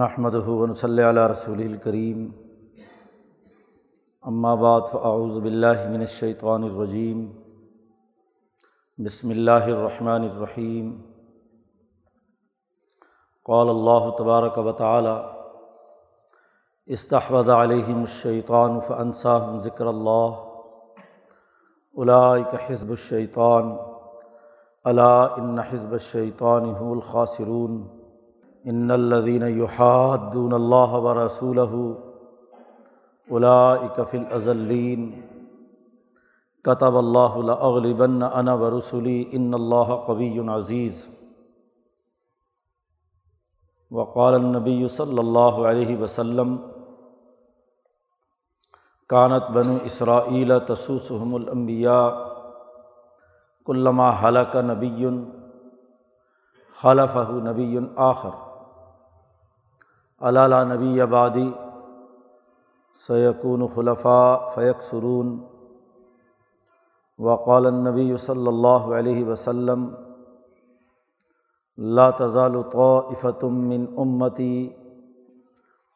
نحمد ہُون صلی علیہ رسول الکریم بعد فاعوذ باللہ من الشیطان الرجیم بسم اللہ الرحمن الرحیم قال اللہ تبارک و تعالی استحوذ علیہم الشیطان فانساہم ذکر اللہ اولئک حزب الشیطان الا ان حزب الشیطان هم الخاسرون. ان الدین یحادون اللہ و رسول فی الازلین کتب اللہ اغلبن انا و رسولی ان اللہ قبی عزیز وقال النبی صلی اللہ علیہ وسلم کانت بن اسرائیل تسوسحم الانبیاء کلما حلق نبی خلفہ نبی آخر. علالہ نبی آبادی سیقون خلفاء فیق سرون وقال النبی صلی اللہ علیہ وسلم لا تزال طائفتم من امتی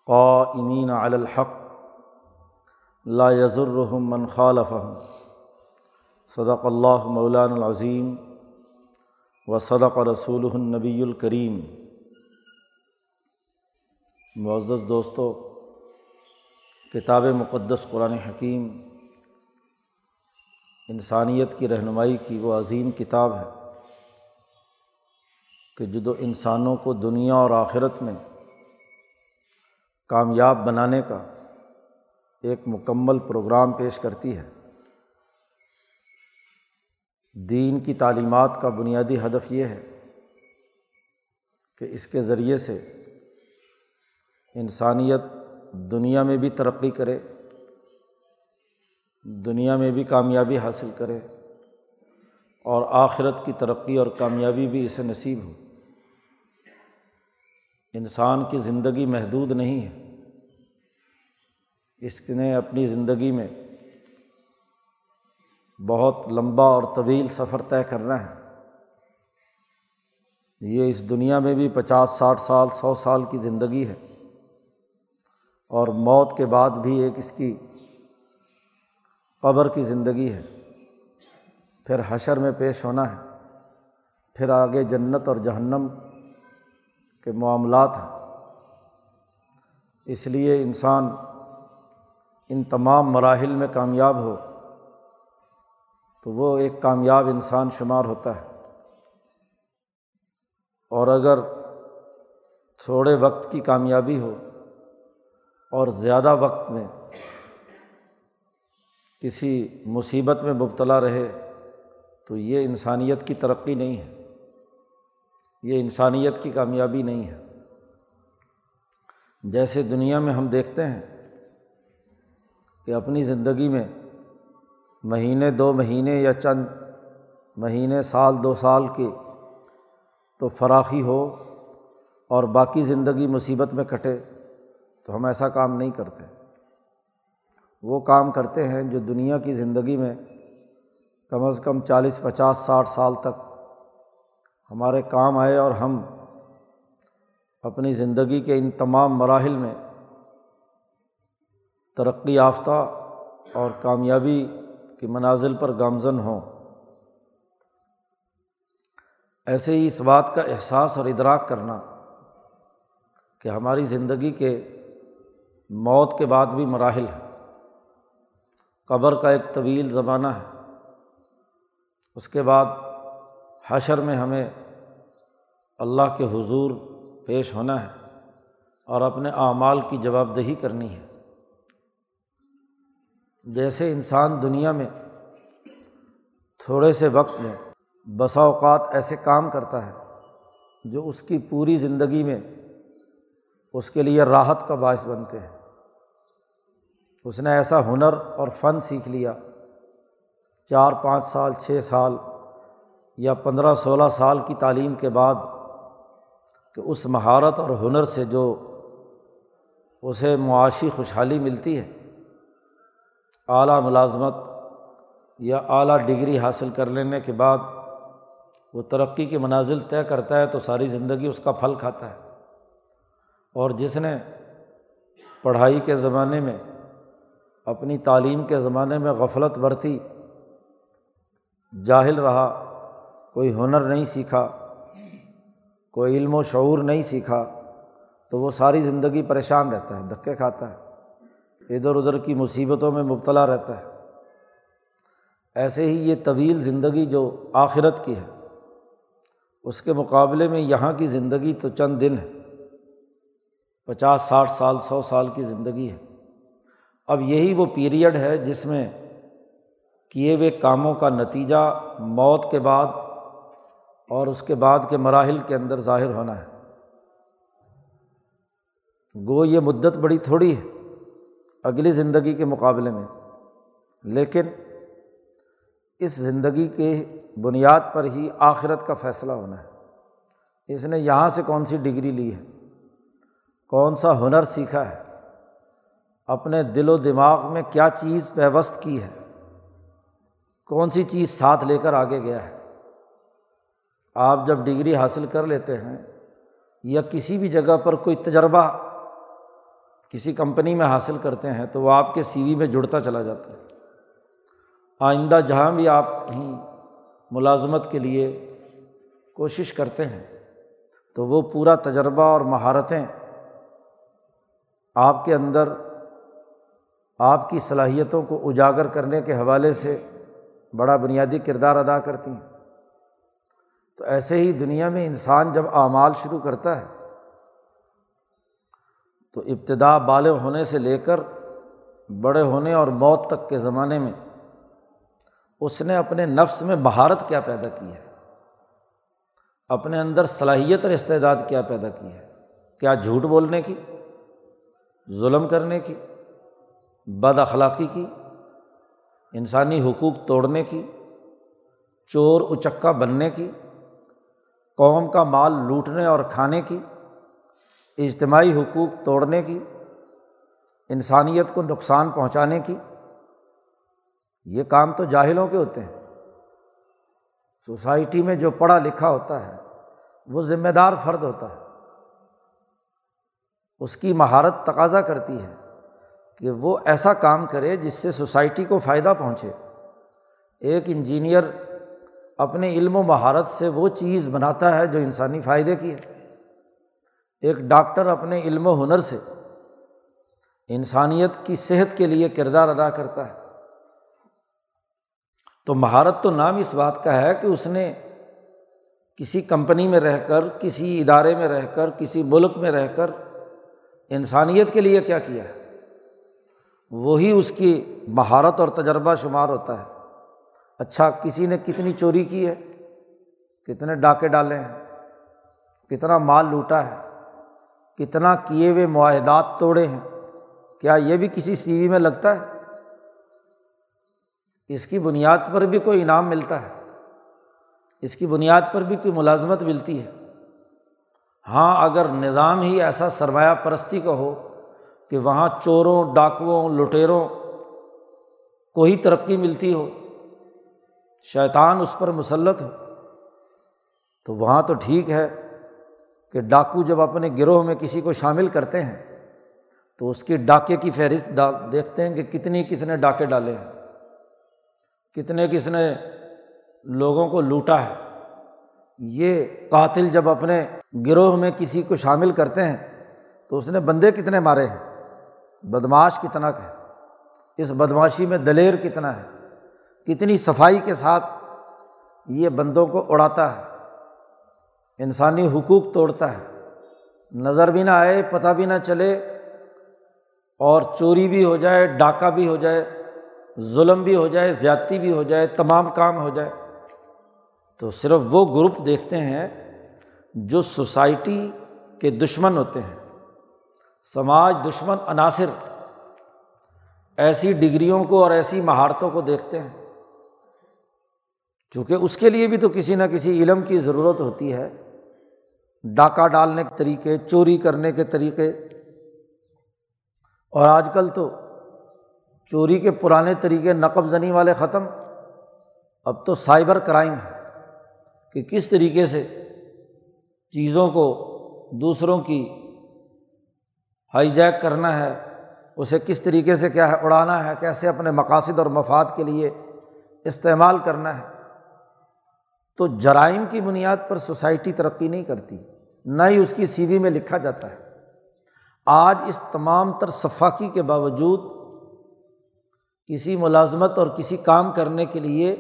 قائمین علی الحق لا یضرهم من خالفهم. صدق اللہ مولان العظیم و صدق رسول النبی الکریم. معزز دوستوں کتاب مقدس قرآن حکیم انسانیت کی رہنمائی کی وہ عظیم کتاب ہے کہ جدو انسانوں کو دنیا اور آخرت میں کامیاب بنانے کا ایک مکمل پروگرام پیش کرتی ہے، دین کی تعلیمات کا بنیادی ہدف یہ ہے کہ اس کے ذریعے سے انسانیت دنیا میں بھی ترقی کرے، دنیا میں بھی کامیابی حاصل کرے اور آخرت کی ترقی اور کامیابی بھی اسے نصیب ہو۔ انسان کی زندگی محدود نہیں ہے۔ اس نے اپنی زندگی میں بہت لمبا اور طویل سفر طے کرنا ہے۔ یہ اس دنیا میں بھی پچاس، ساٹھ سال، سو سال کی زندگی ہے۔ اور موت کے بعد بھی ایک اس کی قبر کی زندگی ہے۔ پھر حشر میں پیش ہونا ہے۔ پھر آگے جنت اور جہنم کے معاملات ہیں۔ اس لیے انسان ان تمام مراحل میں کامیاب ہو تو وہ ایک کامیاب انسان شمار ہوتا ہے۔ اور اگر تھوڑے وقت کی کامیابی ہو اور زیادہ وقت میں کسی مصیبت میں مبتلا رہے تو یہ انسانیت کی ترقی نہیں ہے۔ یہ انسانیت کی کامیابی نہیں ہے۔ جیسے دنیا میں ہم دیکھتے ہیں کہ اپنی زندگی میں مہینے دو مہینے یا چند مہینے، سال دو سال کی تو فراخی ہو اور باقی زندگی مصیبت میں کٹے۔ تو ہم ایسا کام نہیں کرتے۔ وہ کام کرتے ہیں جو دنیا کی زندگی میں کم از کم چالیس، پچاس، ساٹھ سال تک ہمارے کام آئے اور ہم اپنی زندگی کے ان تمام مراحل میں ترقی یافتہ اور کامیابی کی منازل پر گامزن ہوں۔ ایسے ہی اس بات کا احساس اور ادراک کرنا کہ ہماری زندگی کے موت کے بعد بھی مراحل ہے قبر کا ایک طویل زمانہ ہے۔ اس کے بعد حشر میں ہمیں اللہ کے حضور پیش ہونا ہے اور اپنے اعمال کی جواب دہی کرنی ہے۔ جیسے انسان دنیا میں تھوڑے سے وقت میں بسا اوقات ایسے کام کرتا ہے جو اس کی پوری زندگی میں اس کے لیے راحت کا باعث بنتے ہیں۔ اس نے ایسا ہنر اور فن سیکھ لیا۔ چار، پانچ سال، چھ سال یا پندرہ، سولہ سال کی تعلیم کے بعد کہ اس مہارت اور ہنر سے جو اسے معاشی خوشحالی ملتی ہے، اعلیٰ ملازمت یا اعلیٰ ڈگری حاصل کر لینے کے بعد وہ ترقی کے منازل طے کرتا ہے تو ساری زندگی اس کا پھل کھاتا ہے۔ اور جس نے پڑھائی کے زمانے میں اپنی تعلیم کے زمانے میں غفلت برتی، جاہل رہا، کوئی ہنر نہیں سیکھا، کوئی علم و شعور نہیں سیکھا، تو وہ ساری زندگی پریشان رہتا ہے، دھکے کھاتا ہے، ادھر ادھر کی مصیبتوں میں مبتلا رہتا ہے۔ ایسے ہی یہ طویل زندگی جو آخرت کی ہے، اس کے مقابلے میں یہاں کی زندگی تو چند دن ہے، پچاس، ساٹھ سال، سو سال کی زندگی ہے۔ اب یہی وہ پیریڈ ہے جس میں کیے ہوئے کاموں کا نتیجہ موت کے بعد اور اس کے بعد کے مراحل کے اندر ظاہر ہونا ہے۔ گو یہ مدت بڑی تھوڑی ہے اگلی زندگی کے مقابلے میں، لیکن اس زندگی کے بنیاد پر ہی آخرت کا فیصلہ ہونا ہے۔ اس نے یہاں سے کون سی ڈگری لی ہے؟ کون سا ہنر سیکھا ہے؟ اپنے دل و دماغ میں کیا چیز پیوست کی ہے؟ کون سی چیز ساتھ لے کر آگے گیا ہے؟ آپ جب ڈگری حاصل کر لیتے ہیں یا کسی بھی جگہ پر کوئی تجربہ کسی کمپنی میں حاصل کرتے ہیں تو وہ آپ کے سی وی میں جڑتا چلا جاتا ہے۔ آئندہ جہاں بھی آپ کہیں ملازمت کے لیے کوشش کرتے ہیں تو وہ پورا تجربہ اور مہارتیں آپ کے اندر آپ کی صلاحیتوں کو اجاگر کرنے کے حوالے سے بڑا بنیادی کردار ادا کرتی ہیں۔ تو ایسے ہی دنیا میں انسان جب اعمال شروع کرتا ہے، تو ابتدا بالغ ہونے سے لے کر بڑے ہونے اور موت تک کے زمانے میں اس نے اپنے نفس میں مہارت کیا پیدا کی ہے، اپنے اندر صلاحیت اور استعداد کیا پیدا کی ہے۔ کیا جھوٹ بولنے کی؟ ظلم کرنے کی؟ بد اخلاقی کی، انسانی حقوق توڑنے کی، چور اچکا بننے کی، قوم کا مال لوٹنے اور کھانے کی، اجتماعی حقوق توڑنے کی، انسانیت کو نقصان پہنچانے کی، یہ کام تو جاہلوں کے ہوتے ہیں۔ سوسائٹی میں جو پڑھا لکھا ہوتا ہے، وہ ذمہ دار فرد ہوتا ہے۔ اس کی مہارت تقاضا کرتی ہے۔ کہ وہ ایسا کام کرے جس سے سوسائٹی کو فائدہ پہنچے۔ ایک انجینئر اپنے علم و مہارت سے وہ چیز بناتا ہے جو انسانی فائدے کی ہے۔ ایک ڈاکٹر اپنے علم و ہنر سے انسانیت کی صحت کے لیے کردار ادا کرتا ہے۔ تو مہارت تو نام اس بات کا ہے کہ اس نے کسی کمپنی میں رہ کر، کسی ادارے میں رہ کر، کسی ملک میں رہ کر انسانیت کے لیے کیا کیا ہے۔ وہی اس کی مہارت اور تجربہ شمار ہوتا ہے۔ اچھا کسی نے کتنی چوری کی ہے؟ کتنے ڈاکے ڈالے ہیں؟ کتنا مال لوٹا ہے؟ کتنا کیے ہوئے معاہدات توڑے ہیں؟ کیا یہ بھی کسی سی وی میں لگتا ہے؟ اس کی بنیاد پر بھی کوئی انعام ملتا ہے۔ اس کی بنیاد پر بھی کوئی ملازمت ملتی ہے۔ ہاں اگر نظام ہی ایسا سرمایہ پرستی کا ہو کہ وہاں چوروں، ڈاکوؤں، لٹیروں کو ہی ترقی ملتی ہو۔ شیطان اس پر مسلط ہو تو وہاں تو ٹھیک ہے کہ ڈاکو جب اپنے گروہ میں کسی کو شامل کرتے ہیں، تو اس کی ڈاکے کی فہرست ڈال، دیکھتے ہیں کہ کتنی کتنے ڈاکے ڈالے ہیں۔ کتنے کس نے لوگوں کو لوٹا ہے۔ یہ قاتل جب اپنے گروہ میں کسی کو شامل کرتے ہیں، تو اس نے بندے کتنے مارے ہیں؟ بدماش کتنا ہے؟ اس بدماشی میں دلیر کتنا ہے؟ کتنی صفائی کے ساتھ یہ بندوں کو اڑاتا ہے؟ انسانی حقوق توڑتا ہے؟ نظر بھی نہ آئے، پتہ بھی نہ چلے، اور چوری بھی ہو جائے، ڈاکہ بھی ہو جائے، ظلم بھی ہو جائے، زیادتی بھی ہو جائے، تمام کام ہو جائے۔ تو صرف وہ گروپ دیکھتے ہیں جو سوسائٹی کے دشمن ہوتے ہیں۔ سماج، دشمن، عناصر ایسی ڈگریوں کو اور ایسی مہارتوں کو دیکھتے ہیں۔ چونکہ اس کے لیے بھی تو کسی نہ کسی علم کی ضرورت ہوتی ہے۔ ڈاکہ ڈالنے کے طریقے، چوری کرنے کے طریقے۔ اور آج کل تو چوری کے پرانے طریقے نقب زنی والے ختم۔ اب تو سائبر کرائم ہے کہ کس طریقے سے چیزوں کو دوسروں کی ہائی جیک کرنا ہے، اسے کس طریقے سے کیا ہے، اڑانا ہے، کیسے اپنے مقاصد اور مفاد کے لیے استعمال کرنا ہے۔ تو جرائم کی بنیاد پر سوسائٹی ترقی نہیں کرتی، نہ ہی اس کی سی وی میں لکھا جاتا ہے۔ آج اس تمام تر صفاقی کے باوجود کسی ملازمت اور کسی کام کرنے کے لیے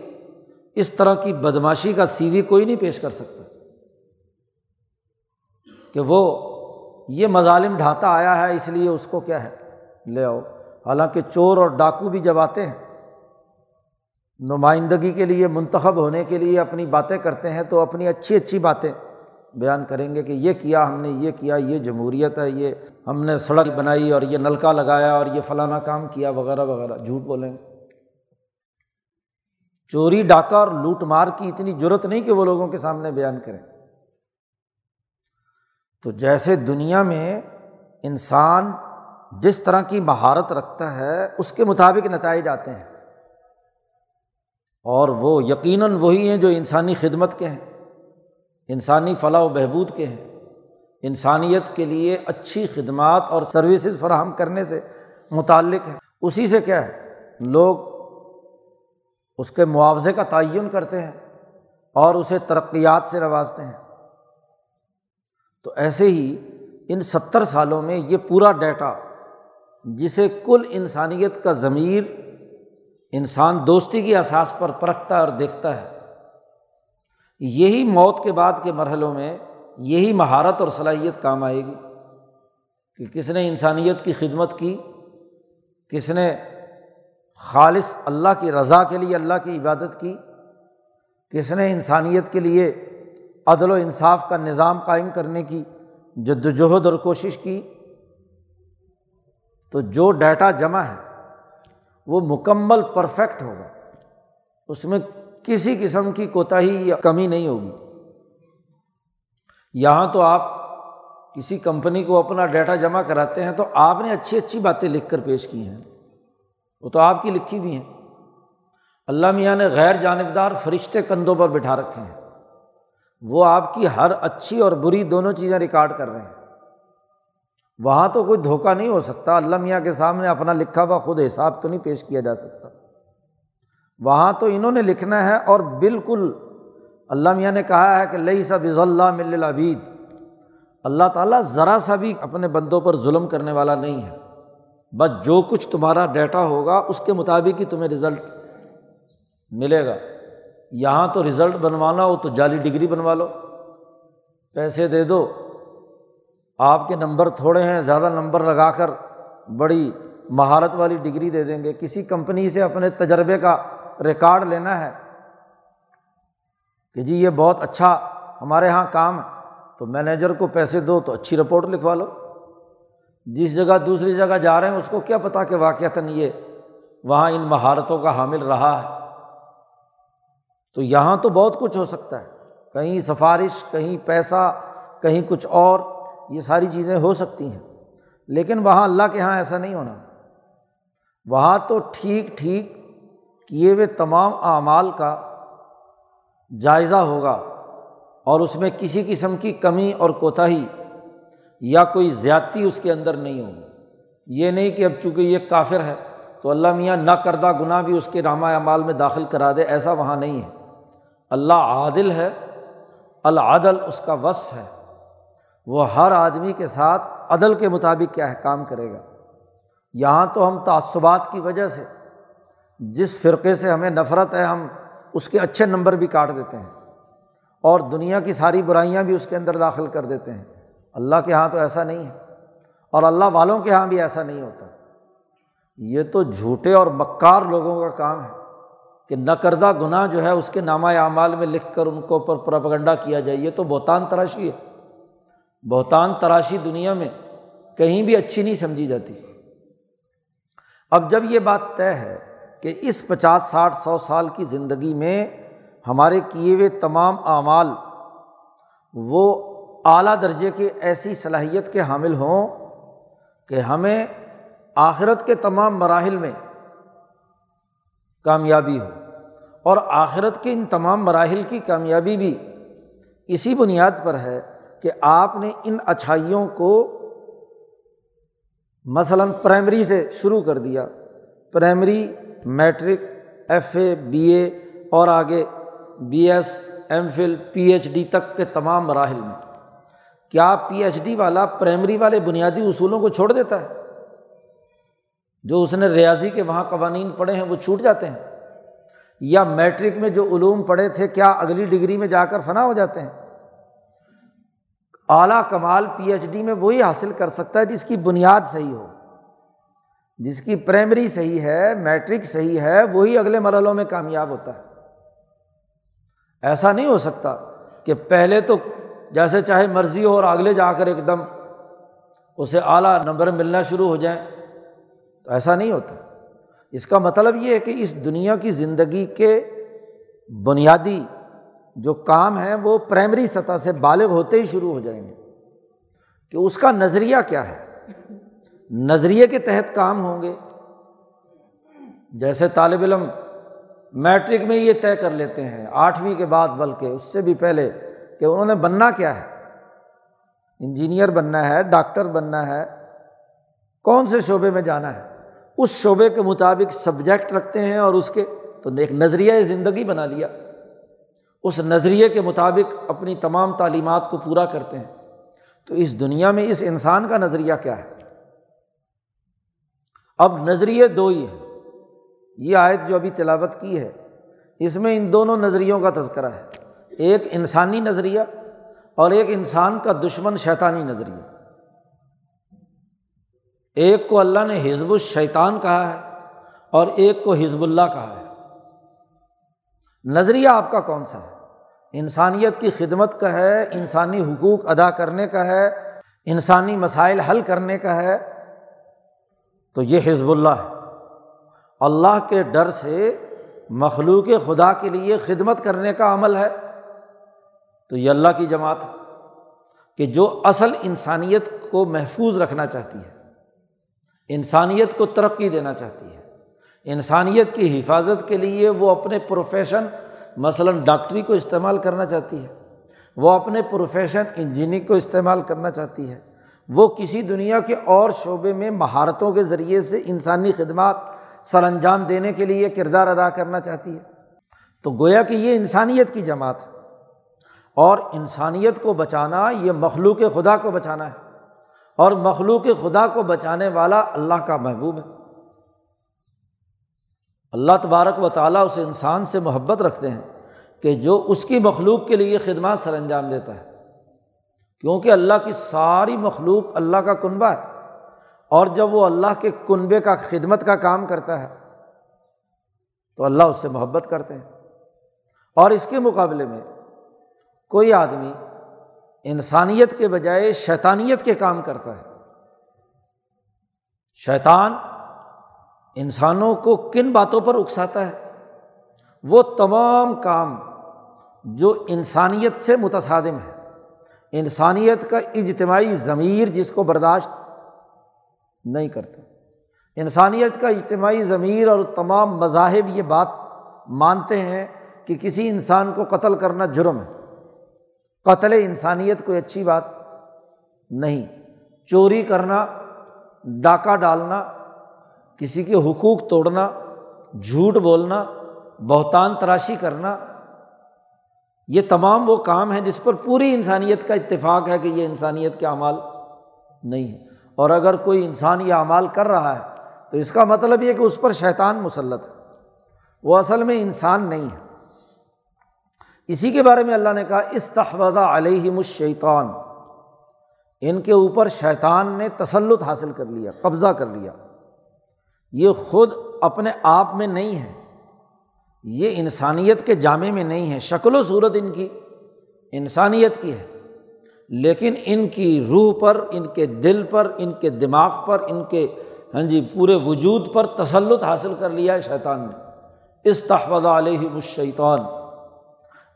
اس طرح کی بدماشی کا سی وی کوئی نہیں پیش کر سکتا کہ وہ یہ مظالم ڈھاتا آیا ہے، اس لیے اس کو کیا ہے؟ لے آؤ۔ حالانکہ چور اور ڈاکو بھی جب آتے ہیں، نمائندگی کے لیے، منتخب ہونے کے لیے اپنی باتیں کرتے ہیں، تو اپنی اچھی اچھی باتیں بیان کریں گے کہ یہ کیا، ہم نے یہ کیا، یہ جمہوریت ہے، یہ ہم نے سڑک بنائی اور یہ نلکا لگایا اور یہ فلانا کام کیا، وغیرہ وغیرہ۔ جھوٹ بولیں گے۔ چوری، ڈاکہ اور لوٹ مار کی اتنی ضرورت نہیں کہ وہ لوگوں کے سامنے بیان کریں۔ تو جیسے دنیا میں انسان جس طرح کی مہارت رکھتا ہے، اس کے مطابق نتائج آتے ہیں۔ اور وہ یقیناً وہی ہیں جو انسانی خدمت کے ہیں، انسانی فلاح و بہبود کے ہیں۔ انسانیت کے لیے اچھی خدمات اور سروسز فراہم کرنے سے متعلق ہیں۔ اسی سے کیا ہے، لوگ اس کے معاوضے کا تعین کرتے ہیں اور اسے ترقیات سے نوازتے ہیں۔ تو ایسے ہی ان ستر سالوں میں یہ پورا ڈیٹا جسے کل انسانیت کا ضمیر، انسان دوستی کی احساس پر پرکھتا ہے اور دیکھتا ہے۔ یہی موت کے بعد کے مرحلوں میں یہی مہارت اور صلاحیت کام آئے گی کہ کس نے انسانیت کی خدمت کی، کس نے خالص اللہ کی رضا کے لیے اللہ کی عبادت کی، کس نے انسانیت کے لیے عدل و انصاف کا نظام قائم کرنے کی جد وجہد اور کوشش کی، تو جو ڈیٹا جمع ہے، وہ مکمل پرفیکٹ ہوگا۔ اس میں کسی قسم کی کوتاہی یا کمی نہیں ہوگی۔ یہاں تو آپ کسی کمپنی کو اپنا ڈیٹا جمع کراتے ہیں تو آپ نے اچھی اچھی باتیں لکھ کر پیش کی ہیں۔ وہ تو آپ کی لکھی بھی ہیں۔ اللہ میاں نے غیر جانبدار فرشتے کندھوں پر بٹھا رکھے ہیں۔ وہ آپ کی ہر اچھی اور بری دونوں چیزیں ریکارڈ کر رہے ہیں۔ وہاں تو کوئی دھوکہ نہیں ہو سکتا، اللہ میاں کے سامنے اپنا لکھا ہوا خود حساب تو نہیں پیش کیا جا سکتا۔ وہاں تو انہوں نے لکھنا ہے اور بالکل اللہ میاں نے کہا ہے کہ لئی سا بز اللہ مل العبید اللہ تعالیٰ ذرا سا بھی اپنے بندوں پر ظلم کرنے والا نہیں ہے۔ بس جو کچھ تمہارا ڈیٹا ہوگا، اس کے مطابق ہی تمہیں رزلٹ ملے گا۔ یہاں تو رزلٹ بنوانا ہو تو جعلی ڈگری بنوا لو پیسے دے دو۔ آپ کے نمبر تھوڑے ہیں، زیادہ نمبر لگا کر بڑی مہارت والی ڈگری دے دیں گے۔ کسی کمپنی سے اپنے تجربے کا ریکارڈ لینا ہے کہ جی یہ بہت اچھا ہمارے یہاں کام ہے، تو مینیجر کو پیسے دو تو اچھی رپورٹ لکھوا لو۔ جس جگہ دوسری جگہ جا رہے ہیں، اس کو کیا پتا کہ واقعتاً یہ وہاں ان مہارتوں کا حامل رہا ہے۔ تو یہاں تو بہت کچھ ہو سکتا ہے۔ کہیں سفارش، کہیں پیسہ، کہیں کچھ اور، یہ ساری چیزیں ہو سکتی ہیں۔ لیکن وہاں اللہ کے یہاں ایسا نہیں ہونا۔ وہاں تو ٹھیک ٹھیک کیے ہوئے تمام اعمال کا جائزہ ہوگا اور اس میں کسی قسم کی کمی اور کوتاہی یا کوئی زیادتی اس کے اندر نہیں ہوگی۔ یہ نہیں کہ اب چونکہ یہ کافر ہے تو اللہ میاں نہ کردہ گناہ بھی اس کے رامہ اعمال میں داخل کرا دے، ایسا وہاں نہیں ہے۔ اللہ عادل ہے، العدل اس کا وصف ہے۔ وہ ہر آدمی کے ساتھ عدل کے مطابق کیا ہے، کام کرے گا۔ یہاں تو ہم تعصبات کی وجہ سے، جس فرقے سے ہمیں نفرت ہے، ہم اس کے اچھے نمبر بھی کاٹ دیتے ہیں۔ اور دنیا کی ساری برائیاں بھی اس کے اندر داخل کر دیتے ہیں۔ اللہ کے یہاں تو ایسا نہیں ہے۔ اور اللہ والوں کے یہاں بھی ایسا نہیں ہوتا۔ یہ تو جھوٹے اور مکار لوگوں کا کام ہے۔ کہ نہ کردہ گناہ جو ہے اس کے نامہ اعمال میں لکھ کر ان کو اوپر پراپگنڈا کیا جائے، یہ تو بہتان تراشی ہے۔ بہتان تراشی دنیا میں کہیں بھی اچھی نہیں سمجھی جاتی۔ اب جب یہ بات طے ہے کہ اس پچاس، ساٹھ، سو سال کی زندگی میں ہمارے کیے ہوئے تمام اعمال وہ اعلیٰ درجے کی ایسی صلاحیت کے حامل ہوں کہ ہمیں آخرت کے تمام مراحل میں کامیابی ہو۔ اور آخرت کے ان تمام مراحل کی کامیابی بھی اسی بنیاد پر ہے کہ آپ نے ان اچھائیوں کو مثلاً پرائمری سے شروع کر دیا۔ Primary, matric, F A, B A اور آگے B S, M Phil, P H D تک کے تمام مراحل میں۔ کیا پی ایچ ڈی والا پرائمری والے بنیادی اصولوں کو چھوڑ دیتا ہے؟ جو اس نے ریاضی کے وہاں قوانین پڑھے ہیں وہ چھوٹ جاتے ہیں یا میٹرک میں جو علوم پڑھے تھے کیا اگلی ڈگری میں جا کر فنا ہو جاتے ہیں؟ اعلیٰ کمال پی ایچ ڈی میں وہی حاصل کر سکتا ہے جس کی بنیاد صحیح ہو۔ جس کی پرائمری صحیح ہے، میٹرک صحیح ہے، وہی اگلے مرحلوں میں کامیاب ہوتا ہے۔ ایسا نہیں ہو سکتا کہ پہلے تو جیسے چاہے مرضی ہو اور اگلے جا کر ایک دم اسے اعلیٰ نمبر ملنا شروع ہو جائیں۔ تو ایسا نہیں ہوتا۔ اس کا مطلب یہ ہے کہ اس دنیا کی زندگی کے بنیادی جو کام ہیں وہ پرائمری سطح سے بالغ ہوتے ہی شروع ہو جائیں گے۔ کہ اس کا نظریہ کیا ہے؟ نظریے کے تحت کام ہوں گے۔ جیسے طالب علم میٹرک میں یہ طے کر لیتے ہیں، آٹھویں کے بعد بلکہ اس سے بھی پہلے کہ انہوں نے بننا کیا ہے۔ انجینئر بننا ہے، ڈاکٹر بننا ہے، کون سے شعبے میں جانا ہے؟ اس شعبے کے مطابق سبجیکٹ رکھتے ہیں اور اس کے تو ایک نظریہ زندگی بنا لیا۔ اس نظریے کے مطابق اپنی تمام تعلیمات کو پورا کرتے ہیں۔ تو اس دنیا میں اس انسان کا نظریہ کیا ہے؟ اب نظریے دو ہی ہیں۔ یہ آیت جو ابھی تلاوت کی ہے، اس میں ان دونوں نظریوں کا تذکرہ ہے۔ ایک انسانی نظریہ اور ایک انسان کا دشمن شیطانی نظریہ۔ ایک کو اللہ نے حزب الشیطان کہا ہے اور ایک کو حزب اللہ کہا ہے۔ نظریہ آپ کا کون سا ہے؟ انسانیت کی خدمت کا ہے، انسانی حقوق ادا کرنے کا ہے، انسانی مسائل حل کرنے کا ہے۔ تو یہ حزب اللہ ہے۔ اللہ کے ڈر سے مخلوق خدا کے لیے خدمت کرنے کا عمل ہے۔ تو یہ اللہ کی جماعت ہے کہ جو اصل انسانیت کو محفوظ رکھنا چاہتی ہے۔ انسانیت کو ترقی دینا چاہتی ہے۔ انسانیت کی حفاظت کے لیے وہ اپنے پروفیشن، مثلاً ڈاکٹری کو استعمال کرنا چاہتی ہے۔ وہ اپنے پروفیشن، انجینئرنگ کو استعمال کرنا چاہتی ہے۔ وہ کسی دنیا کے اور شعبے میں مہارتوں کے ذریعے سے انسانی خدمات سر انجام دینے کے لیے کردار ادا کرنا چاہتی ہے۔ تو گویا کہ یہ انسانیت کی جماعت اور انسانیت کو بچانا، یہ مخلوق خدا کو بچانا ہے۔ اور مخلوق خدا کو بچانے والا اللہ کا محبوب ہے۔ اللہ تبارک و تعالیٰ اس انسان سے محبت رکھتے ہیں کہ جو اس کی مخلوق کے لیے خدمات سر انجام دیتا ہے۔ کیونکہ اللہ کی ساری مخلوق اللہ کا کنبہ ہے اور جب وہ اللہ کے کنبے کا خدمت کا کام کرتا ہے تو اللہ اس سے محبت کرتے ہیں۔ اور اس کے مقابلے میں کوئی آدمی انسانیت کے بجائے شیطانیت کے کام کرتا ہے۔ شیطان انسانوں کو کن باتوں پر اکساتا ہے؟ وہ تمام کام جو انسانیت سے متصادم ہے انسانیت کا اجتماعی ضمیر جس کو برداشت نہیں کرتے انسانیت کا اجتماعی ضمیر اور تمام مذاہب یہ بات مانتے ہیں کہ کسی انسان کو قتل کرنا جرم ہے۔ قتل انسانیت کوئی اچھی بات نہیں۔ چوری کرنا، ڈاکہ ڈالنا، کسی کے حقوق توڑنا، جھوٹ بولنا، بہتان تراشی کرنا، یہ تمام وہ کام ہیں جس پر پوری انسانیت کا اتفاق ہے کہ یہ انسانیت کے اعمال نہیں ہے اور اگر کوئی انسان یہ اعمال کر رہا ہے تو اس کا مطلب یہ کہ اس پر شیطان مسلط ہے۔ وہ اصل میں انسان نہیں ہے۔ اسی کے بارے میں اللہ نے کہا استحوذہ علیہم الشیطان۔ ان کے اوپر شیطان نے تسلط حاصل کر لیا، قبضہ کر لیا۔ یہ خود اپنے آپ میں نہیں ہے۔ یہ انسانیت کے جامع میں نہیں ہے، شکل و صورت ان کی، انسانیت کی ہے۔ لیکن ان کی روح پر، ان کے دل پر، ان کے دماغ پر، ان کے ہاں جی پورے وجود پر تسلط حاصل کر لیا ہے شیطان نے۔ استحفظ علیہ الشیطان۔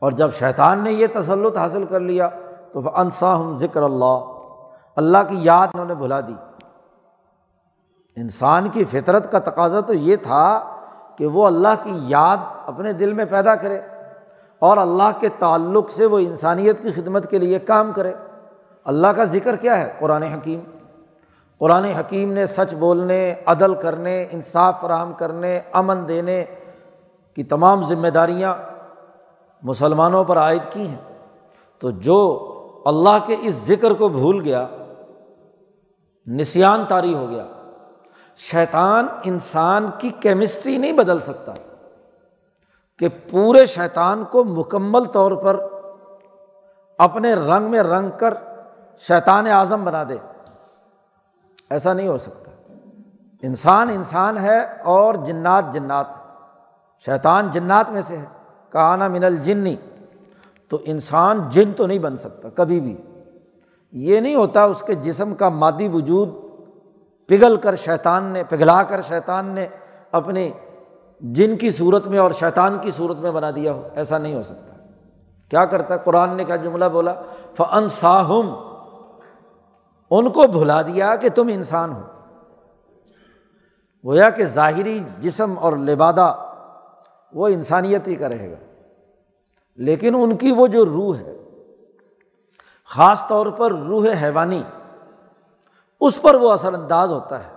اور جب شیطان نے یہ تسلط حاصل کر لیا تو انسا ہم ذکر اللہ اللہ کی یاد انہوں نے بھلا دی۔ انسان کی فطرت کا تقاضا تو یہ تھا کہ وہ اللہ کی یاد اپنے دل میں پیدا کرے اور اللہ کے تعلق سے وہ انسانیت کی خدمت کے لیے کام کرے۔ اللہ کا ذکر کیا ہے؟ قرآن حکیم۔ قرآن حکیم نے سچ بولنے، عدل کرنے، انصاف فراہم کرنے، امن دینے کی تمام ذمہ داریاں مسلمانوں پر عائد کی ہیں۔ تو جو اللہ کے اس ذکر کو بھول گیا نسان طاری ہو گیا۔ شیطان انسان کی کیمسٹری نہیں بدل سکتا کہ پورے شیطان کو مکمل طور پر اپنے رنگ میں رنگ کر شیطان اعظم بنا دے۔ ایسا نہیں ہو سکتا۔ انسان انسان ہے اور جنات جنات ہے شیطان جنات میں سے ہے۔ کہانا من الجنی تو انسان جن تو نہیں بن سکتا، کبھی بھی۔ یہ نہیں ہوتا اس کے جسم کا مادی وجود پگھل کر شیطان نے، پگھلا کر شیطان نے اپنی جن کی صورت میں اور شیطان کی صورت میں بنا دیا ہو، ایسا نہیں ہو سکتا۔ کیا کرتا؟ ہے قرآن نے کیا جملہ بولا؟ فن ساہم ان کو بھلا دیا کہ تم انسان ہو۔ گویا کہ ظاہری جسم اور لبادہ وہ انسانیت ہی کا رہے گا۔ لیکن ان کی وہ جو روح ہے، خاص طور پر روح حیوانی، اس پر وہ اثر انداز ہوتا ہے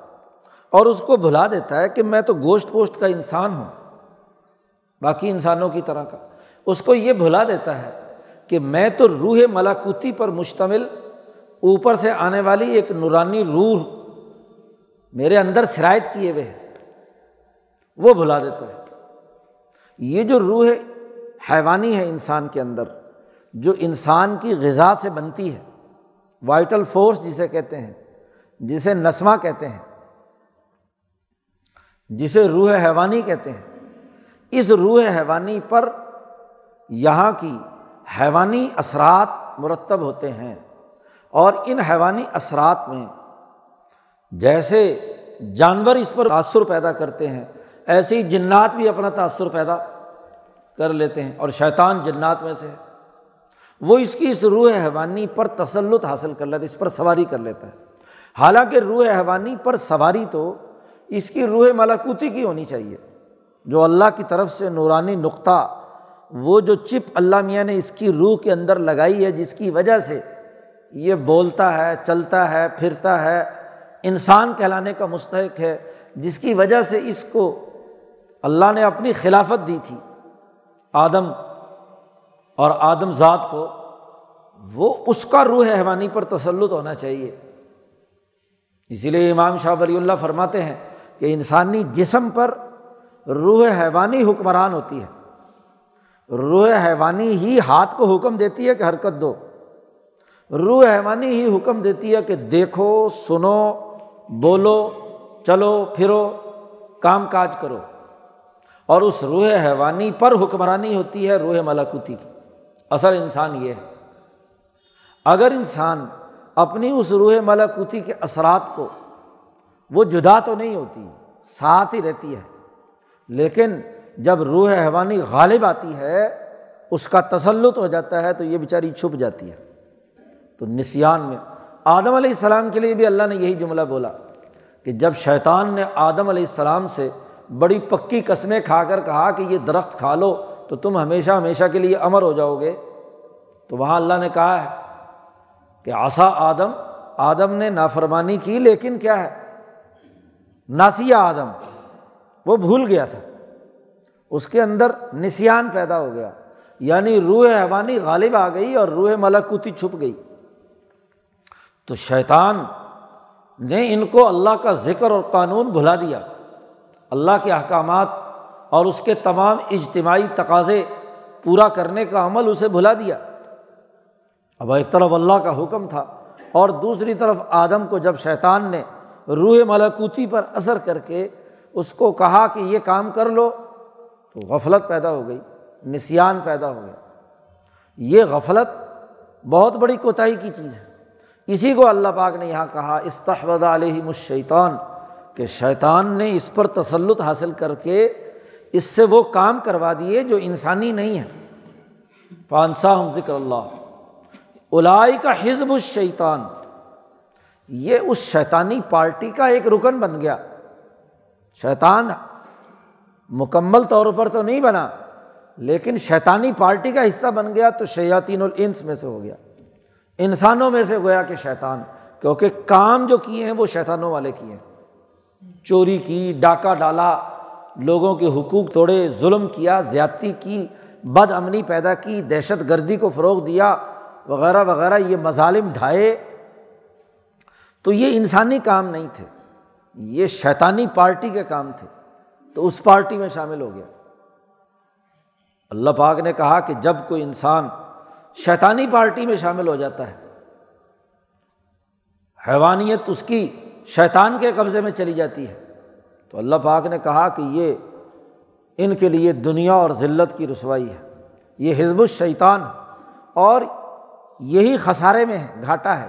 اور اس کو بھلا دیتا ہے کہ میں تو گوشت گوشت کا انسان ہوں، باقی انسانوں کی طرح کا۔ اس کو یہ بھلا دیتا ہے کہ میں تو روح ملاکوتی پر مشتمل، اوپر سے آنے والی ایک نورانی روح میرے اندر شرائط کیے ہوئے ہے۔ وہ بھلا دیتا ہے۔ یہ جو روح حیوانی ہے انسان کے اندر، جو انسان کی غذا سے بنتی ہے، وائٹل فورس جسے کہتے ہیں، جسے نسمہ کہتے ہیں، جسے روح حیوانی کہتے ہیں، اس روح حیوانی پر یہاں کی حیوانی اثرات مرتب ہوتے ہیں۔ اور ان حیوانی اثرات میں جیسے جانور اس پر تأثر پیدا کرتے ہیں ایسے ہی جنات بھی اپنا تأثر پیدا کر لیتے ہیں اور شیطان جنات میں سے وہ اس کی اس روح حیوانی پر تسلط حاصل کر لیتا ہے، اس پر سواری کر لیتا ہے۔ حالانکہ روح حیوانی پر سواری تو اس کی روح ملاکوتی کی ہونی چاہیے۔ جو اللہ کی طرف سے نورانی نقطہ، وہ جو چپ اللہ میاں نے اس کی روح کے اندر لگائی ہے، جس کی وجہ سے یہ بولتا ہے، چلتا ہے، پھرتا ہے، انسان کہلانے کا مستحق ہے، جس کی وجہ سے اس کو اللہ نے اپنی خلافت دی تھی آدم اور آدم ذات کو، وہ اس کا روح حیوانی پر تسلط ہونا چاہیے۔ اسی لیے امام شاہ ولی اللہ فرماتے ہیں کہ انسانی جسم پر روح حیوانی حکمران ہوتی ہے۔ روح حیوانی ہی ہاتھ کو حکم دیتی ہے کہ حرکت دو۔ روح حیوانی ہی حکم دیتی ہے کہ دیکھو، سنو، بولو، چلو، پھرو، کام کاج کرو۔ اور اس روح حیوانی پر حکمرانی ہوتی ہے، روح ملاکوتی کی۔ اصل انسان یہ ہے۔ اگر انسان اپنی اس روح ملاکوتی کے اثرات کو، وہ جدا تو نہیں ہوتی، ساتھ ہی رہتی ہے، لیکن جب روح حیوانی غالب آتی ہے، اس کا تسلط ہو جاتا ہے، تو یہ بیچاری چھپ جاتی ہے۔ تو نسان میں، آدم علیہ السلام کے لیے بھی اللہ نے یہی جملہ بولا کہ جب شیطان نے آدم علیہ السلام سے بڑی پکی قسمیں کھا کر کہا کہ یہ درخت کھا لو تو تم ہمیشہ ہمیشہ کے لیے امر ہو جاؤ گے۔ تو وہاں اللہ نے کہا ہے کہ آسا آدم آدم نے نافرمانی کی لیکن کیا ہے؟ ناسیہ آدم، وہ بھول گیا تھا۔ اس کے اندر نسان پیدا ہو گیا۔ یعنی روح حیوانی غالب آ گئی اور روح ملاکوتی چھپ گئی۔ تو شیطان نے ان کو اللہ کا ذکر اور قانون بھلا دیا۔ اللہ کے احکامات اور اس کے تمام اجتماعی تقاضے پورا کرنے کا عمل اسے بھلا دیا۔ اب ایک طرف اللہ کا حکم تھا اور دوسری طرف آدم کو جب شیطان نے روح ملاکوتی پر اثر کر کے اس کو کہا کہ یہ کام کر لو، تو غفلت پیدا ہو گئی نسان پیدا ہو گیا۔ یہ غفلت بہت بڑی کوتاہی کی چیز ہے۔ اسی کو اللہ پاک نے یہاں کہا استحد علیہ مشیطان کہ شیطان نے اس پر تسلط حاصل کر کے اس سے وہ کام کروا دیے جو انسانی نہیں ہے۔ فانسا ہم ذکر اللہ۔ الائی کا حزب الشیطان۔ یہ اس شیطانی پارٹی کا ایک رکن بن گیا۔ شیطان مکمل طور پر تو نہیں بنا، لیکن شیطانی پارٹی کا حصہ بن گیا تو شیاطین الانس میں سے ہو گیا۔ انسانوں میں سے گویا کہ شیطان، کیونکہ کام جو کیے ہیں وہ شیطانوں والے کیے ہیں۔ چوری کی، ڈاکہ ڈالا، لوگوں کے حقوق توڑے، ظلم کیا، زیادتی کی، بد امنی پیدا کی، دہشت گردی کو فروغ دیا وغیرہ وغیرہ، یہ مظالم ڈھائے۔ تو یہ انسانی کام نہیں تھے، یہ شیطانی پارٹی کے کام تھے۔ تو اس پارٹی میں شامل ہو گیا۔ اللہ پاک نے کہا کہ جب کوئی انسان شیطانی پارٹی میں شامل ہو جاتا ہے، حیوانیت اس کی شیطان کے قبضے میں چلی جاتی ہے۔ تو اللہ پاک نے کہا کہ یہ ان کے لیے دنیا اور ذلت کی رسوائی ہے۔ یہ حزب الشیطان اور یہی خسارے میں ہے، گھاٹا ہے۔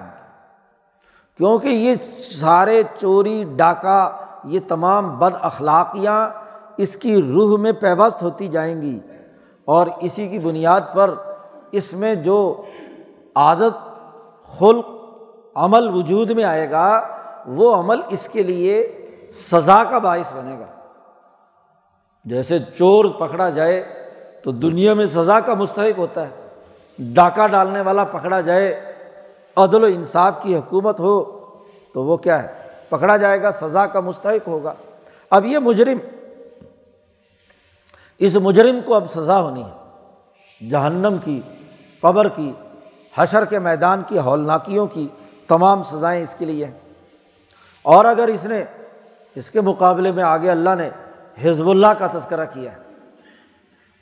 کیونکہ یہ سارے چوری، ڈاکہ، یہ تمام بد اخلاقیاں اس کی روح میں پیوست ہوتی جائیں گی۔ اور اسی کی بنیاد پر اس میں جو عادت، خلق، عمل، وجود میں آئے گا وہ عمل اس کے لیے سزا کا باعث بنے گا۔ جیسے چور پکڑا جائے تو دنیا میں سزا کا مستحق ہوتا ہے۔ ڈاکہ ڈالنے والا پکڑا جائے، عدل و انصاف کی حکومت ہو تو وہ کیا ہے؟ پکڑا جائے گا، سزا کا مستحق ہوگا۔ اب یہ مجرم، اس مجرم کو اب سزا ہونی ہے۔ جہنم کی، قبر کی، حشر کے میدان کی، ہولناکیوں کی تمام سزائیں اس کے لیے ہیں۔ اور اگر اس نے اس کے مقابلے میں آگے اللہ نے حزب اللہ کا تذکرہ کیا ہے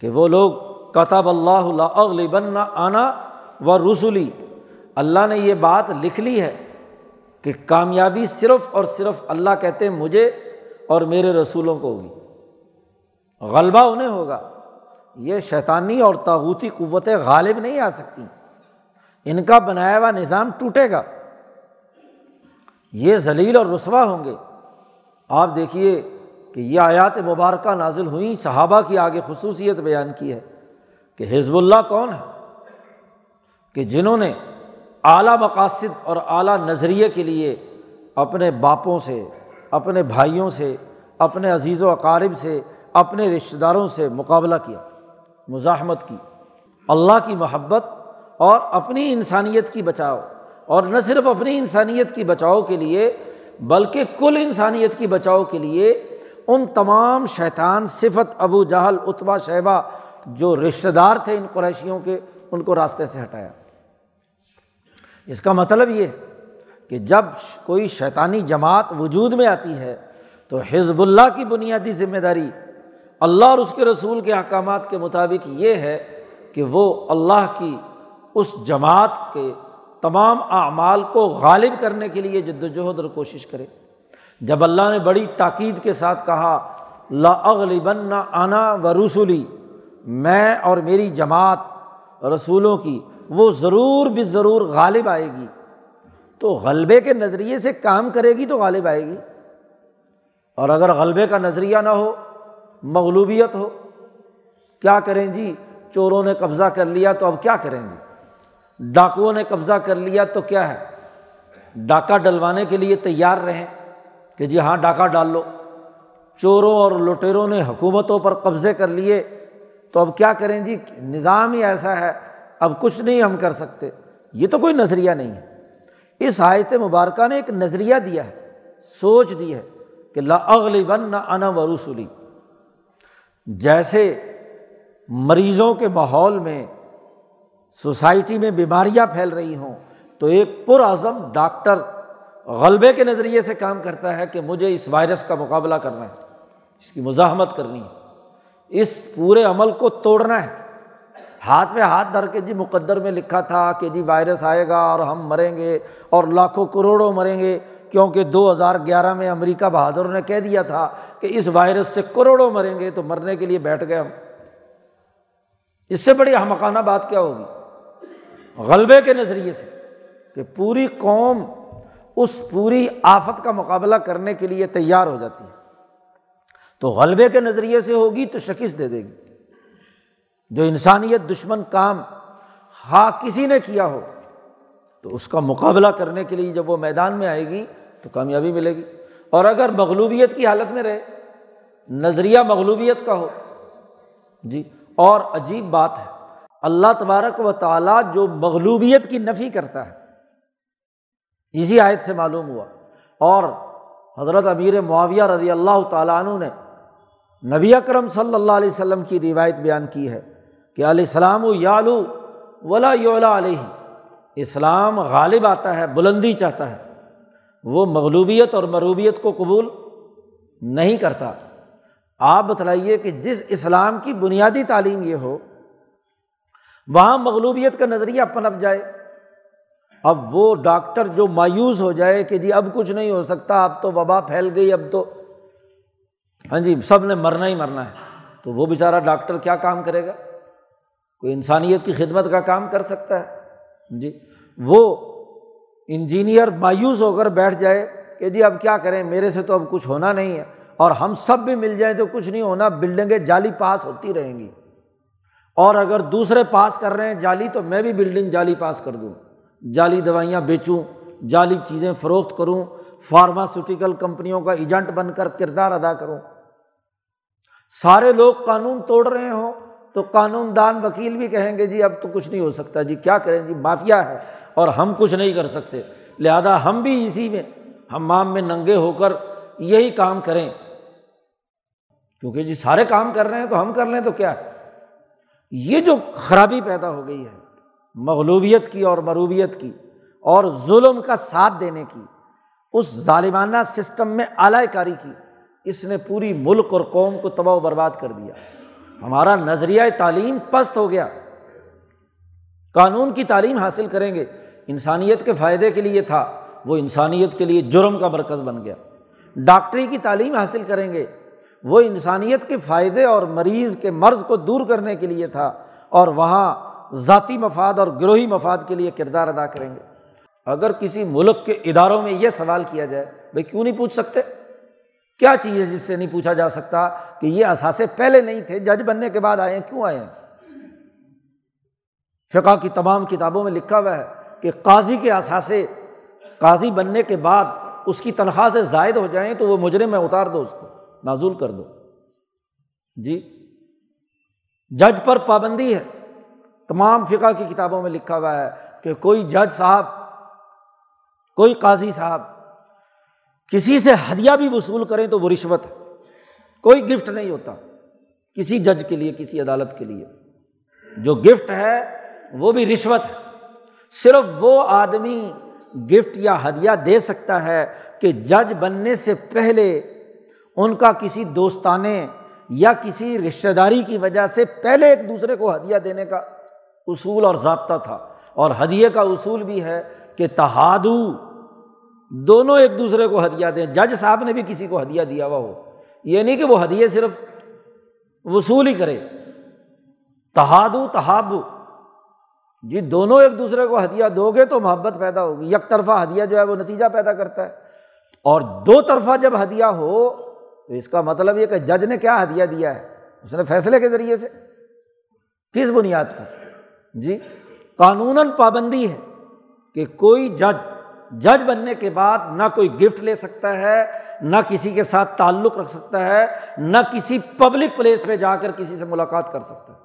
کہ وہ لوگ کتب اللہ بن آنا و رسولی اللہ نے یہ بات لکھ لی ہے کہ کامیابی صرف اور صرف اللہ کہتے ہیں مجھے اور میرے رسولوں کو ہوگی۔ غلبہ انہیں ہوگا۔ یہ شیطانی اور تاغوتی قوتیں غالب نہیں آ سکتی۔ ان کا بنایا ہوا نظام ٹوٹے گا۔ یہ ذلیل اور رسوا ہوں گے۔ آپ دیکھیے کہ یہ آیات مبارکہ نازل ہوئیں، صحابہ کی آگے خصوصیت بیان کی ہے کہ حزب اللہ کون ہے؟ کہ جنہوں نے اعلیٰ مقاصد اور اعلیٰ نظریے کے لیے اپنے باپوں سے، اپنے بھائیوں سے، اپنے عزیز و اقارب سے، اپنے رشتہ داروں سے مقابلہ کیا، مزاحمت کی۔ اللہ کی محبت اور اپنی انسانیت کی بچاؤ۔ اور نہ صرف اپنی انسانیت کی بچاؤ کے لیے، بلکہ کل انسانیت کی بچاؤ کے لیے ان تمام شیطان، صفت ابو جہل اتبا شہبہ جو رشتہ دار تھے ان قریشیوں کے، ان کو راستے سے ہٹایا۔ اس کا مطلب یہ کہ جب کوئی شیطانی جماعت وجود میں آتی ہے، تو حزب اللہ کی بنیادی ذمہ داری اللہ اور اس کے رسول کے احکامات کے مطابق یہ ہے کہ وہ اللہ کی اس جماعت کے تمام اعمال کو غالب کرنے کے لیے جد وجہد اور کوشش کرے۔ جب اللہ نے بڑی تاکید کے ساتھ کہا، لا اغلبن آنا و رسولی میں اور میری جماعت رسولوں کی وہ ضرور بھی ضرور غالب آئے گی۔ تو غلبے کے نظریے سے کام کرے گی تو غالب آئے گی۔ اور اگر غلبے کا نظریہ نہ ہو، مغلوبیت ہو، کیا کریں جی؟ چوروں نے قبضہ کر لیا تو اب کیا کریں جی؟ ڈاکوؤں نے قبضہ کر لیا تو کیا ہے؟ ڈاکہ ڈلوانے کے لیے تیار رہیں۔ کہ جی ہاں ڈاکہ ڈال لو۔ چوروں اور لٹیروں نے حکومتوں پر قبضے کر لیے۔ تو اب کیا کریں جی؟ نظام ہی ایسا ہے۔ اب کچھ نہیں ہم کر سکتے۔ یہ تو کوئی نظریہ نہیں ہے۔ اس آیت مبارکہ نے ایک نظریہ دیا ہے، سوچ دی ہے کہ لا اغلی بن نہ انا و رسولی۔ جیسے مریضوں کے ماحول میں سوسائٹی میں بیماریاں پھیل رہی ہوں تو ایک پرعزم ڈاکٹر غلبے کے نظریے سے کام کرتا ہے کہ مجھے اس وائرس کا مقابلہ کرنا ہے، اس کی مزاحمت کرنی ہے، اس پورے عمل کو توڑنا ہے۔ ہاتھ پہ ہاتھ دھر کے جی مقدر میں لکھا تھا کہ جی وائرس آئے گا اور ہم مریں گے اور لاکھوں کروڑوں مریں گے کیونکہ دو ہزار گیارہ میں امریکہ بہادر نے کہہ دیا تھا کہ اس وائرس سے کروڑوں مریں گے تو مرنے کے لیے بیٹھ گئے ہم۔ اس سے بڑی ہمکانہ بات کیا ہوگی؟ غلبے کے نظریے سے کہ پوری قوم اس پوری آفت کا مقابلہ کرنے کے لیے تیار ہو جاتی ہے۔ تو غلبے کے نظریے سے ہوگی تو شکست دے دے گی۔ جو انسانیت دشمن کام ہاں کسی نے کیا ہو، تو اس کا مقابلہ کرنے کے لیے جب وہ میدان میں آئے گی تو کامیابی ملے گی۔ اور اگر مغلوبیت کی حالت میں رہے، نظریہ مغلوبیت کا ہو۔ جی اور عجیب بات ہے اللہ تبارک و تعالیٰ جو مغلوبیت کی نفی کرتا ہے۔ اسی آیت سے معلوم ہوا۔ اور حضرت امیر معاویہ رضی اللہ تعالیٰ عنہ نے نبی اکرم صلی اللہ علیہ وسلم کی روایت بیان کی ہے کہ علیہ السلام و یالو ولا یولا علیہ۔ اسلام غالب آتا ہے، بلندی چاہتا ہے۔ وہ مغلوبیت اور مروبیت کو قبول نہیں کرتا۔ آپ بتلائیے کہ جس اسلام کی بنیادی تعلیم یہ ہو وہاں مغلوبیت کا نظریہ پنپ جائے۔ اب وہ ڈاکٹر جو مایوس ہو جائے کہ جی اب کچھ نہیں ہو سکتا، اب تو وبا پھیل گئی، اب تو۔ ہاں جی سب نے مرنا ہی مرنا ہے۔ تو وہ بیچارہ ڈاکٹر کیا کام کرے گا؟ کوئی انسانیت کی خدمت کا کام کر سکتا ہے۔ جی وہ انجینئر مایوس ہو کر بیٹھ جائے کہ جی اب کیا کریں، میرے سے تو اب کچھ ہونا نہیں ہے۔ اور ہم سب بھی مل جائیں تو کچھ نہیں ہونا، بلڈنگیں جالی پاس ہوتی رہیں گی۔ اور اگر دوسرے پاس کر رہے ہیں جالی تو میں بھی بلڈنگ جالی پاس کر دوں۔ جعلی دوائیاں بیچوں، جعلی چیزیں فروخت کروں فارماسوٹیکل کمپنیوں کا ایجنٹ بن کر کردار ادا کروں۔ سارے لوگ قانون توڑ رہے ہوں تو قانون دان وکیل بھی کہیں گے جی اب تو کچھ نہیں ہو سکتا۔ جی کیا کریں؟ جی مافیا ہے اور ہم کچھ نہیں کر سکتے۔ لہٰذا ہم بھی اسی میں، ہم مام میں ننگے ہو کر یہی کام کریں۔ کیونکہ جی سارے کام کر رہے ہیں تو ہم کر لیں تو کیا ہے؟ یہ جو خرابی پیدا ہو گئی ہے، مغلوبیت کی اور مروبیت کی، اور ظلم کا ساتھ دینے کی، اس ظالمانہ سسٹم میں اعلی کاری کی، اس نے پوری ملک اور قوم کو تباہ و برباد کر دیا۔ ہمارا نظریہ تعلیم پست ہو گیا۔ قانون کی تعلیم حاصل کریں گے۔ انسانیت کے فائدے کے لیے تھا، وہ انسانیت کے لیے جرم کا مرکز بن گیا۔ ڈاکٹری کی تعلیم حاصل کریں گے۔ وہ انسانیت کے فائدے اور مریض کے مرض کو دور کرنے کے لیے تھا اور وہاں ذاتی مفاد اور گروہی مفاد کے لیے کردار ادا کریں گے۔ اگر کسی ملک کے اداروں میں یہ سوال کیا جائے بھائی کیوں نہیں پوچھ سکتے؟ کیا چیز ہے جس سے نہیں پوچھا جا سکتا کہ یہ اثاثے پہلے نہیں تھے، جج بننے کے بعد آئے ہیں، کیوں آئے ہیں؟ فقہ کی تمام کتابوں میں لکھا ہوا ہے کہ قاضی کے اثاثے، قاضی بننے کے بعد اس کی تنخواہ سے زائد ہو جائیں تو وہ مجرم میں اتار دو اس کو۔ معذول کر دو۔ جی جج پر پابندی ہے۔ تمام فقہ کی کتابوں میں لکھا ہوا ہے کہ کوئی جج صاحب، کوئی قاضی صاحب کسی سے ہدیہ بھی وصول کریں تو وہ رشوت ہے۔ کوئی گفٹ نہیں ہوتا کسی جج کے لیے، کسی عدالت کے لیے۔ جو گفٹ ہے، وہ بھی رشوت ہے۔ صرف وہ آدمی گفٹ یا ہدیہ دے سکتا ہے کہ جج بننے سے پہلے ان کا کسی دوستانے یا کسی رشتہ داری کی وجہ سے پہلے ایک دوسرے کو ہدیہ دینے کا اصول اور ضابطہ تھا۔ اور ہدیے کا اصول بھی ہے کہ تہادو، دونوں ایک دوسرے کو ہدیہ دیں۔ جج صاحب نے بھی کسی کو ہدیہ دیا ہوا ہو۔ یہ نہیں کہ وہ ہدیے صرف وصول ہی کرے۔ تہادو تحاب جی دونوں ایک دوسرے کو ہدیہ دو گے تو محبت پیدا ہوگی۔ یک طرفہ ہدیہ جو ہے وہ نتیجہ پیدا کرتا ہے۔ اور دو طرفہ جب ہدیہ ہو تو اس کا مطلب یہ کہ جج نے کیا ہدیہ دیا ہے؟ اس نے فیصلے کے ذریعے سے۔ کس بنیاد پر؟ جی قانون پابندی ہے کہ کوئی جج جج بننے کے بعد نہ کوئی گفٹ لے سکتا ہے، نہ کسی کے ساتھ تعلق رکھ سکتا ہے، نہ کسی پبلک پلیس میں جا کر کسی سے ملاقات کر سکتا ہے۔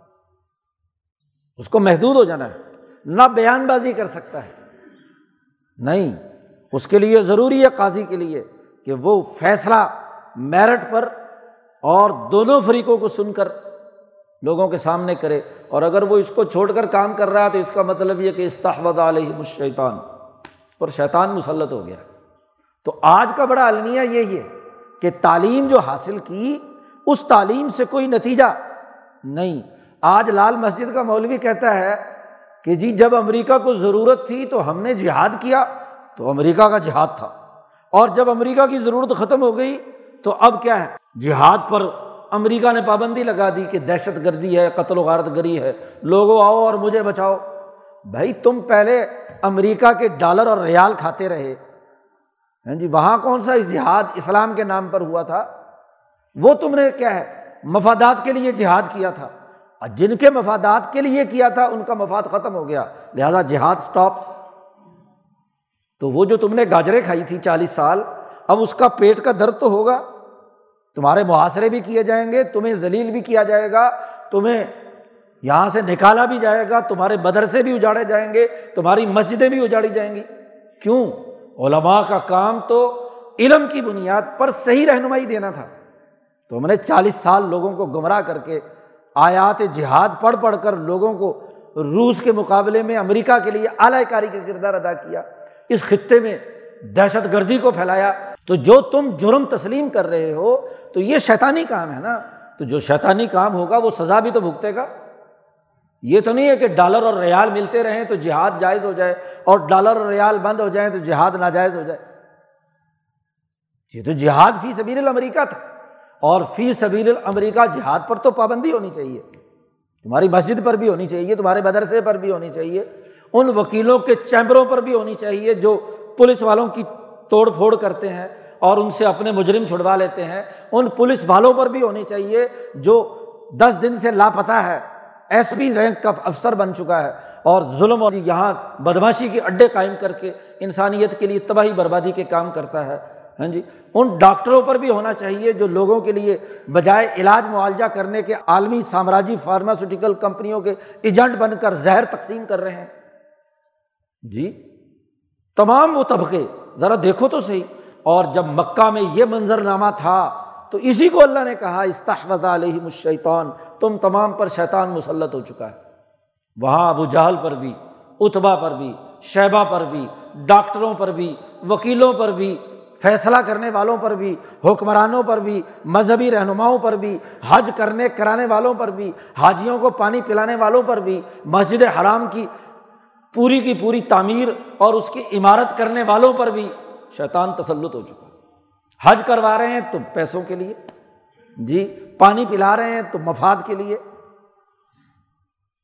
اس کو محدود ہو جانا ہے، نہ بیان بازی کر سکتا ہے۔ نہیں، اس کے لیے ضروری ہے، قاضی کے لیے کہ وہ فیصلہ میرٹ پر اور دونوں فریقوں کو سن کر لوگوں کے سامنے کرے اور اگر وہ اس کو چھوڑ کر کام کر رہا ہے تو اس کا مطلب یہ کہ استحبد علیہ مشیطان پر شیطان مسلط ہو گیا۔ تو آج کا بڑا المیہ یہی ہے کہ تعلیم جو حاصل کی، اس تعلیم سے کوئی نتیجہ نہیں۔ آج لال مسجد کا مولوی کہتا ہے کہ جی جب امریکہ کو ضرورت تھی تو ہم نے جہاد کیا، تو امریکہ کا جہاد تھا۔ اور جب امریکہ کی ضرورت ختم ہو گئی تو اب کیا ہے؟ جہاد پر امریکہ نے پابندی لگا دی کہ دہشت گردی ہے، قتل و غارت گری ہے۔ لوگوں آؤ اور مجھے بچاؤ۔ بھائی، تم پہلے امریکہ کے ڈالر اور ریال کھاتے رہے۔ ہاں جی وہاں کون سا جہاد اسلام کے نام پر ہوا تھا؟ وہ تم نے کیا ہے؟ مفادات کے لیے جہاد کیا تھا۔ جن کے مفادات کے لیے کیا تھا، ان کا مفاد ختم ہو گیا۔ لہٰذا جہاد اسٹاپ تو وہ جو تم نے گاجریں کھائی تھی چالیس سال، اب اس کا پیٹ کا درد تو ہوگا۔ تمہارے محاصرے بھی کیے جائیں گے، تمہیں ذلیل بھی کیا جائے گا، تمہیں یہاں سے نکالا بھی جائے گا، تمہارے مدرسے بھی اجاڑے جائیں گے، تمہاری مسجدیں بھی اجاڑی جائیں گی۔ کیوں؟ علماء کا کام تو علم کی بنیاد پر صحیح رہنمائی دینا تھا۔ تو ہم نے چالیس سال لوگوں کو گمراہ کر کے آیات جہاد پڑھ پڑھ کر لوگوں کو روس کے مقابلے میں امریکہ کے لیے اعلی کاری کا کردار ادا کیا، اس خطے میں دہشت گردی کو پھیلایا۔ تو جو تم جرم تسلیم کر رہے ہو، تو یہ شیطانی کام ہے نا؟ تو جو شیطانی کام ہوگا، وہ سزا بھی تو بھگتے گا۔ یہ تو نہیں ہے کہ ڈالر اور ریال ملتے رہیں تو جہاد جائز ہو جائے، اور ڈالر اور ریال بند ہو جائیں تو جہاد ناجائز ہو جائے۔ یہ تو جہاد فی سبیل الامریکہ تھا۔ اور فی سبیل الامریکہ جہاد پر تو پابندی ہونی چاہیے۔ تمہاری مسجد پر بھی ہونی چاہیے، تمہارے مدرسے پر بھی ہونی چاہیے، ان وکیلوں کے چیمبروں پر بھی ہونی چاہیے جو پولیس والوں کی توڑ پھوڑ کرتے ہیں اور ان سے اپنے مجرم چھڑوا لیتے ہیں۔ ان پولیس والوں پر بھی ہونی چاہیے جو دس دن سے لاپتہ ہے۔ ایس پی رینک کا افسر بن چکا ہے اور ظلم اور یہاں بدماشی کے اڈے قائم کر کے انسانیت کے لیے تباہی بربادی کے کام کرتا ہے۔ ہاں جی ان ڈاکٹروں پر بھی ہونا چاہیے جو لوگوں کے لیے بجائے علاج معالجہ کرنے کے عالمی سامراجی فارماسوٹیکل کمپنیوں کے ایجنٹ بن کر زہر تقسیم کر رہے ہیں۔ جی تمام وہ طبقے ذرا دیکھو تو صحیح اور جب مکہ میں یہ منظر نامہ تھا تو اسی کو اللہ نے کہا استحفظ علیہ الشیطان تم تمام پر شیطان مسلط ہو چکا ہے وہاں ابو جہل پر بھی اتبا پر بھی شیبہ پر بھی ڈاکٹروں پر بھی وکیلوں پر بھی فیصلہ کرنے والوں پر بھی حکمرانوں پر بھی مذہبی رہنماؤں پر بھی حج کرنے کرانے والوں پر بھی حاجیوں کو پانی پلانے والوں پر بھی مسجد حرام کی پوری کی پوری تعمیر اور اس کی عمارت کرنے والوں پر بھی شیطان تسلط ہو چکا حج کروا رہے ہیں تو پیسوں کے لیے جی پانی پلا رہے ہیں تو مفاد کے لیے۔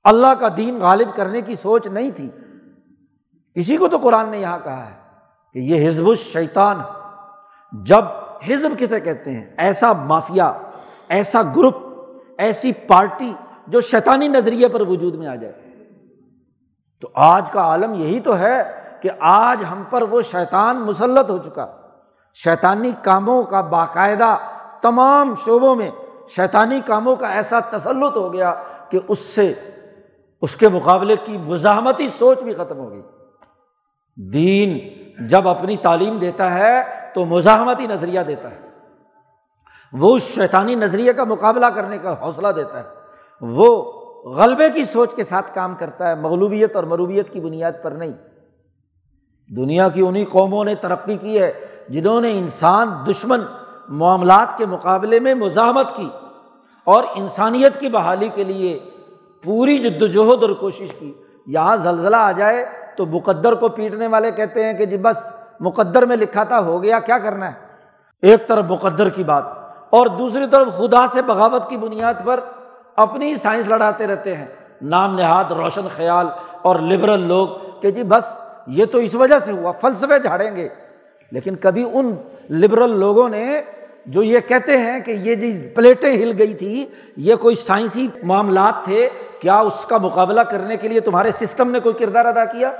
اللہ کا دین غالب کرنے کی سوچ نہیں تھی۔ اسی کو تو قرآن نے یہاں کہا ہے کہ یہ حزب الشیطان جب حزب کسے کہتے ہیں؟ ایسا مافیا، ایسا گروپ، ایسی پارٹی جو شیطانی نظریے پر وجود میں آ جائے۔ تو آج کا عالم یہی تو ہے کہ آج ہم پر وہ شیطان مسلط ہو چکا۔ شیطانی کاموں کا باقاعدہ تمام شعبوں میں شیطانی کاموں کا ایسا تسلط ہو گیا کہ اس سے اس کے مقابلے کی مزاحمتی سوچ بھی ختم ہو گئی۔ دین جب اپنی تعلیم دیتا ہے تو مزاحمتی نظریہ دیتا ہے۔ وہ شیطانی نظریے کا مقابلہ کرنے کا حوصلہ دیتا ہے۔ وہ غلبے کی سوچ کے ساتھ کام کرتا ہے، مغلوبیت اور مروبیت کی بنیاد پر نہیں۔ دنیا کی انہیں قوموں نے ترقی کی ہے جنہوں نے انسان، دشمن معاملات کے مقابلے میں مزاحمت کی اور انسانیت کی بحالی کے لیے پوری جد وجہد اور کوشش کی۔ یہاں زلزلہ آ جائے تو مقدر کو پیٹنے والے کہتے ہیں کہ جی بس مقدر میں لکھا تھا، ہو گیا، کیا کرنا ہے؟ ایک طرف مقدر کی بات اور دوسری طرف خدا سے بغاوت کی بنیاد پر اپنی سائنس لڑاتے رہتے ہیں۔ نام نہاد، روشن خیال اور لبرل لوگ کہ جی بس یہ تو اس وجہ سے ہوا، فلسفے جھاڑیں گے۔ لیکن کبھی ان لبرل لوگوں نے جو یہ کہتے ہیں کہ یہ جی پلیٹیں ہل گئی تھی، یہ کوئی سائنسی معاملات تھے، کیا اس کا مقابلہ کرنے کے لیے تمہارے سسٹم نے کوئی کردار ادا کیا؟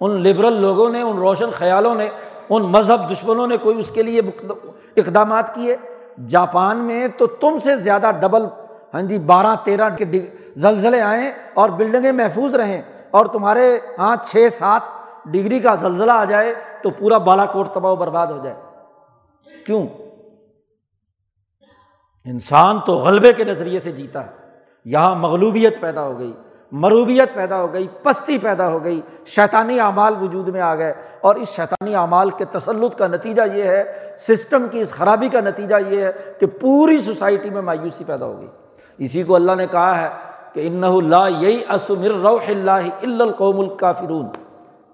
ان لبرل لوگوں نے، ان روشن خیالوں نے، ان مذہب دشمنوں نے کوئی اس کے لیے اقدامات کیے؟ جاپان میں تو تم سے زیادہ ڈبل ہاں جی بارہ تیرہ کے زلزلے آئیں اور بلڈنگیں محفوظ رہیں اور تمہارے ہاں چھ سات ڈگری کا زلزلہ آ جائے تو پورا بالا کوٹ تباہ و برباد ہو جائے۔ کیوں؟ انسان تو غلبے کے نظریے سے جیتا ہے۔ یہاں مغلوبیت پیدا ہو گئی، مروبیت پیدا ہو گئی، پستی پیدا ہو گئی، شیطانی اعمال وجود میں آ گئے۔ اور اس شیطانی اعمال کے تسلط کا نتیجہ یہ ہے، سسٹم کی اس خرابی کا نتیجہ یہ ہے کہ پوری سوسائٹی میں مایوسی پیدا ہو گئی۔ اسی کو اللہ نے کہا ہے کہ ان اللہ یہی اسمر روح اللہ القوم الکافرون۔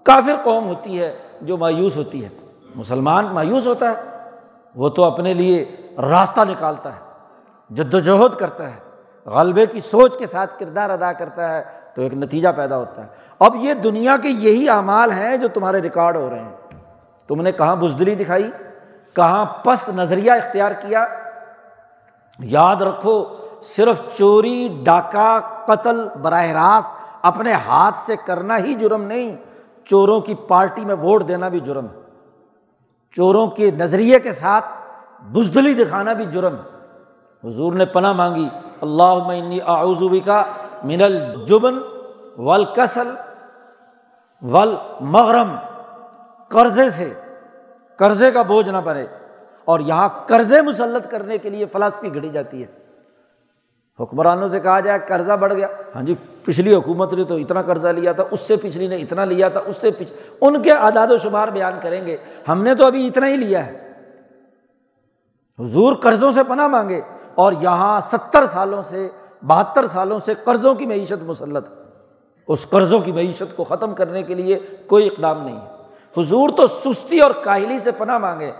کافر قوم ہوتی ہے جو مایوس ہوتی ہے۔ مسلمان مایوس ہوتا ہے۔ وہ تو اپنے لیے راستہ نکالتا ہے جد وجہد کرتا ہے، غلبے کی سوچ کے ساتھ کردار ادا کرتا ہے تو ایک نتیجہ پیدا ہوتا ہے۔ اب یہ دنیا کے یہی اعمال ہیں جو تمہارے ریکارڈ ہو رہے ہیں۔ تم نے کہاں بزدلی دکھائی؟ کہاں پست نظریہ اختیار کیا؟ یاد رکھو صرف چوری، ڈاکہ، قتل براہ راست اپنے ہاتھ سے کرنا ہی جرم نہیں، چوروں کی پارٹی میں ووٹ دینا بھی جرم ہے۔ چوروں کے نظریے کے ساتھ بزدلی دکھانا بھی جرم ہے۔ حضور نے پناہ مانگی اللہ معنی آزوی کا من الجبن ول کسل ول مغرم قرضے سے، قرضے کا بوجھ نہ پڑے اور یہاں قرضے مسلط کرنے کے لیے فلاسفی گھڑی جاتی ہے۔ حکمرانوں سے کہا جائے قرضہ بڑھ گیا۔ ہاں جی پچھلی حکومت نے تو اتنا قرضہ لیا تھا، اس سے پچھلی نے اتنا لیا تھا، اس سے پچھ، ان کے اعداد و شمار بیان کریں گے۔ ہم نے تو ابھی اتنا ہی لیا ہے۔ حضور قرضوں سے پناہ مانگے اور یہاں ستر سالوں سے، بہتر سالوں سے قرضوں کی معیشت مسلط۔ اس قرضوں کی معیشت کو ختم کرنے کے لیے کوئی اقدام نہیں۔ حضور تو سستی اور کاہلی سے پناہ مانگے۔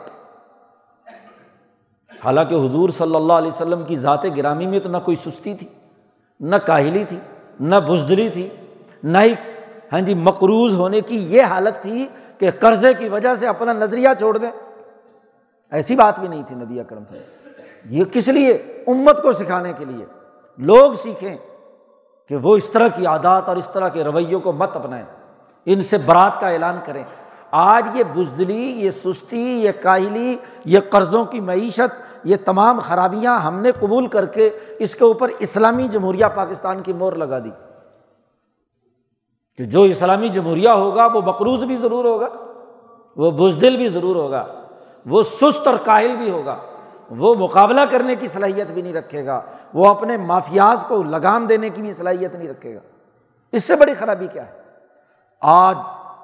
حالانکہ حضور صلی اللہ علیہ وسلم کی ذات گرامی میں تو نہ کوئی سستی تھی، نہ کاہلی تھی، نہ بزدلی تھی، نہ ہی ہاں جی مقروض ہونے کی یہ حالت تھی کہ قرضے کی وجہ سے اپنا نظریہ چھوڑ دیں۔ ایسی بات بھی نہیں تھی نبی اکرم صاحب یہ کس لیے؟ امت کو سکھانے کے لیے۔ لوگ سیکھیں کہ وہ اس طرح کی عادات اور اس طرح کے رویوں کو مت اپنائیں۔ ان سے برات کا اعلان کریں۔ آج یہ بزدلی، یہ سستی، یہ کاہلی، یہ قرضوں کی معیشت، یہ تمام خرابیاں ہم نے قبول کر کے اس کے اوپر اسلامی جمہوریہ پاکستان کی مور لگا دی۔ کہ جو اسلامی جمہوریہ ہوگا، وہ مقروض بھی ضرور ہوگا، وہ بزدل بھی ضرور ہوگا، وہ سست اور کاہل بھی ہوگا، وہ مقابلہ کرنے کی صلاحیت بھی نہیں رکھے گا، وہ اپنے مافیاز کو لگام دینے کی بھی صلاحیت نہیں رکھے گا۔ اس سے بڑی خرابی کیا ہے؟ آج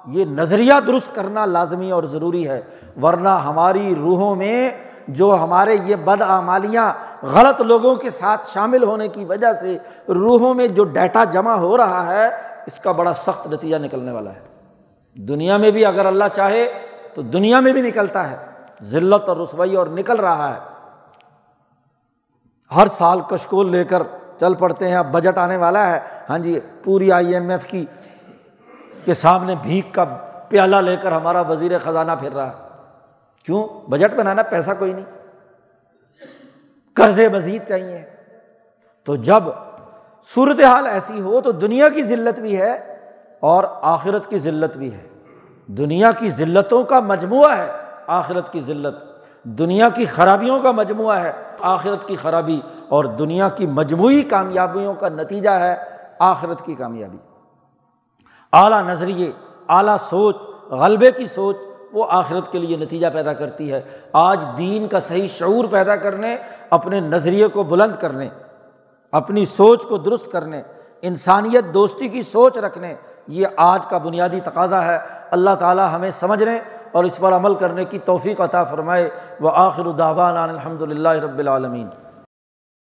یہ نظریہ درست کرنا لازمی اور ضروری ہے، ورنہ ہماری روحوں میں جو ہمارے یہ بد اعمالیاں غلط لوگوں کے ساتھ شامل ہونے کی وجہ سے روحوں میں جو ڈیٹا جمع ہو رہا ہے، اس کا بڑا سخت نتیجہ نکلنے والا ہے۔ دنیا میں بھی اگر اللہ چاہے تو دنیا میں بھی نکلتا ہے۔ ذلت اور رسوئی اور نکل رہا ہے۔ ہر سال کشکول لے کر چل پڑتے ہیں، اب بجٹ آنے والا ہے۔ ہاں جی پوری آئی ایم ایف کی کے سامنے بھیک کا پیالہ لے کر ہمارا وزیر خزانہ پھر رہا ہے۔ کیوں؟ بجٹ بنانا پیسہ کوئی نہیں۔ قرض مزید چاہیے۔ تو جب صورت حال ایسی ہو تو دنیا کی ذلت بھی ہے اور آخرت کی ذلت بھی ہے۔ دنیا کی ذلتوں کا مجموعہ ہے آخرت کی ذلت۔ دنیا کی خرابیوں کا مجموعہ ہے آخرت کی خرابی۔ اور دنیا کی مجموعی کامیابیوں کا نتیجہ ہے آخرت کی کامیابی۔ اعلیٰ نظریے، اعلیٰ سوچ، غلبے کی سوچ، وہ آخرت کے لیے نتیجہ پیدا کرتی ہے۔ آج دین کا صحیح شعور پیدا کرنے، اپنے نظریے کو بلند کرنے، اپنی سوچ کو درست کرنے، انسانیت دوستی کی سوچ رکھنے، یہ آج کا بنیادی تقاضا ہے۔ اللہ تعالیٰ ہمیں سمجھنے اور اس پر عمل کرنے کی توفیق عطا فرمائے۔ وہ آخر الدعان الحمد للہ رب العالمین۔